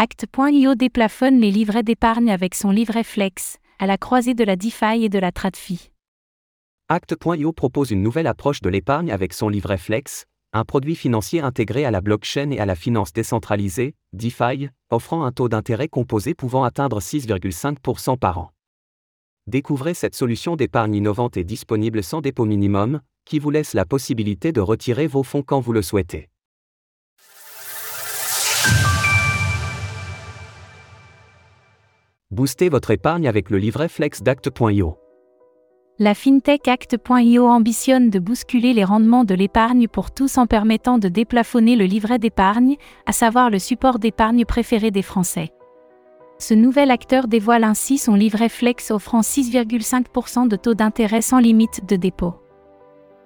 Act.io déplafonne les livrets d'épargne avec son livret Flex, à la croisée de la DeFi et de la TradFi. Act.io propose une nouvelle approche de l'épargne avec son livret Flex, un produit financier intégré à la blockchain et à la finance décentralisée, DeFi, offrant un taux d'intérêt composé pouvant atteindre 6,5% par an. Découvrez cette solution d'épargne innovante et disponible sans dépôt minimum, qui vous laisse la possibilité de retirer vos fonds quand vous le souhaitez. Boostez votre épargne avec le livret Flex d'Act.io. La fintech Act.io ambitionne de bousculer les rendements de l'épargne pour tous en permettant de déplafonner le livret d'épargne, à savoir le support d'épargne préféré des Français. Ce nouvel acteur dévoile ainsi son livret Flex offrant 6,5% de taux d'intérêt sans limite de dépôt.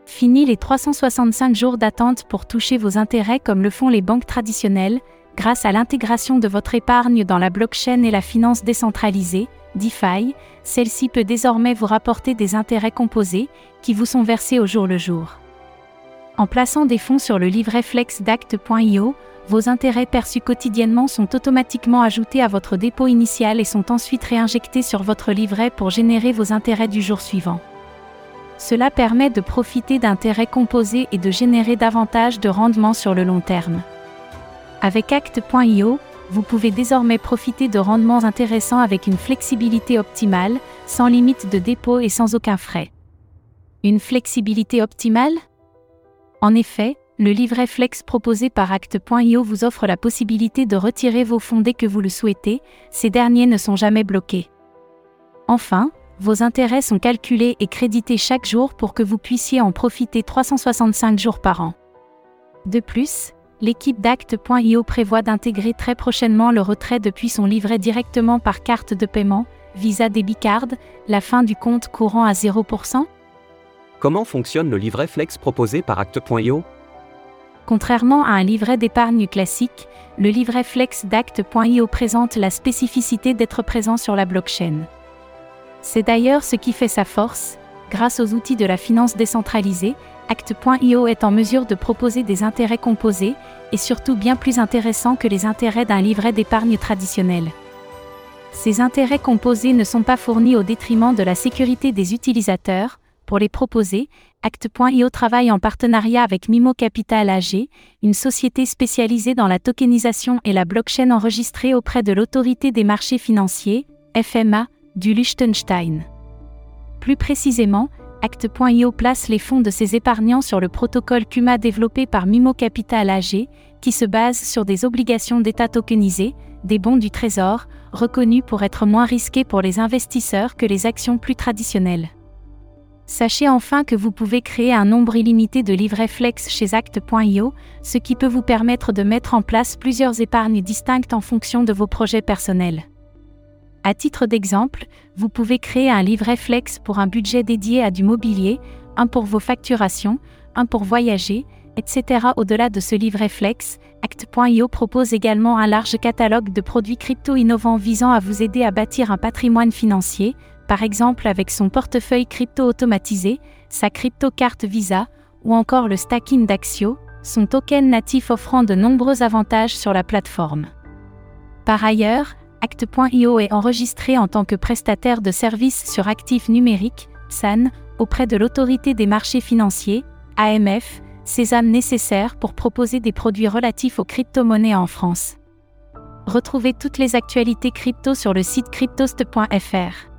Fini les 365 jours d'attente pour toucher vos intérêts comme le font les banques traditionnelles, grâce à l'intégration de votre épargne dans la blockchain et la finance décentralisée, DeFi, celle-ci peut désormais vous rapporter des intérêts composés, qui vous sont versés au jour le jour. En plaçant des fonds sur le livret flex d'Act.io, vos intérêts perçus quotidiennement sont automatiquement ajoutés à votre dépôt initial et sont ensuite réinjectés sur votre livret pour générer vos intérêts du jour suivant. Cela permet de profiter d'intérêts composés et de générer davantage de rendements sur le long terme. Avec Act.io, vous pouvez désormais profiter de rendements intéressants avec une flexibilité optimale, sans limite de dépôt et sans aucun frais. Une flexibilité optimale? En effet, le livret Flex proposé par Act.io vous offre la possibilité de retirer vos fonds dès que vous le souhaitez, ces derniers ne sont jamais bloqués. Enfin, vos intérêts sont calculés et crédités chaque jour pour que vous puissiez en profiter 365 jours par an. De plus, l'équipe d'Act.io prévoit d'intégrer très prochainement le retrait depuis son livret directement par carte de paiement, Visa Debit Card, la fin du compte courant à 0%. Comment fonctionne le livret Flex proposé par Act.io Contrairement à un livret d'épargne classique, le livret Flex d'Act.io présente la spécificité d'être présent sur la blockchain. C'est d'ailleurs ce qui fait sa force, grâce aux outils de la finance décentralisée, Act.io est en mesure de proposer des intérêts composés, et surtout bien plus intéressants que les intérêts d'un livret d'épargne traditionnel. Ces intérêts composés ne sont pas fournis au détriment de la sécurité des utilisateurs. Pour les proposer, Act.io travaille en partenariat avec Mimo Capital AG, une société spécialisée dans la tokenisation et la blockchain enregistrée auprès de l'autorité des marchés financiers, FMA, du Liechtenstein. Plus précisément, Act.io place les fonds de ses épargnants sur le protocole CUMA développé par Mimo Capital AG, qui se base sur des obligations d'État tokenisées, des bons du Trésor, reconnus pour être moins risqués pour les investisseurs que les actions plus traditionnelles. Sachez enfin que vous pouvez créer un nombre illimité de livrets flex chez Act.io, ce qui peut vous permettre de mettre en place plusieurs épargnes distinctes en fonction de vos projets personnels. À titre d'exemple, vous pouvez créer un livret flex pour un budget dédié à du mobilier, un pour vos facturations, un pour voyager, etc. Au-delà de ce livret flex, Act.io propose également un large catalogue de produits crypto innovants visant à vous aider à bâtir un patrimoine financier, par exemple avec son portefeuille crypto automatisé, sa crypto carte Visa, ou encore le stacking d'Axio, son token natif offrant de nombreux avantages sur la plateforme. Par ailleurs, Act.io est enregistré en tant que prestataire de services sur actifs numériques, SAN, auprès de l'autorité des marchés financiers, AMF, sésame nécessaire pour proposer des produits relatifs aux crypto-monnaies en France. Retrouvez toutes les actualités crypto sur le site cryptost.fr.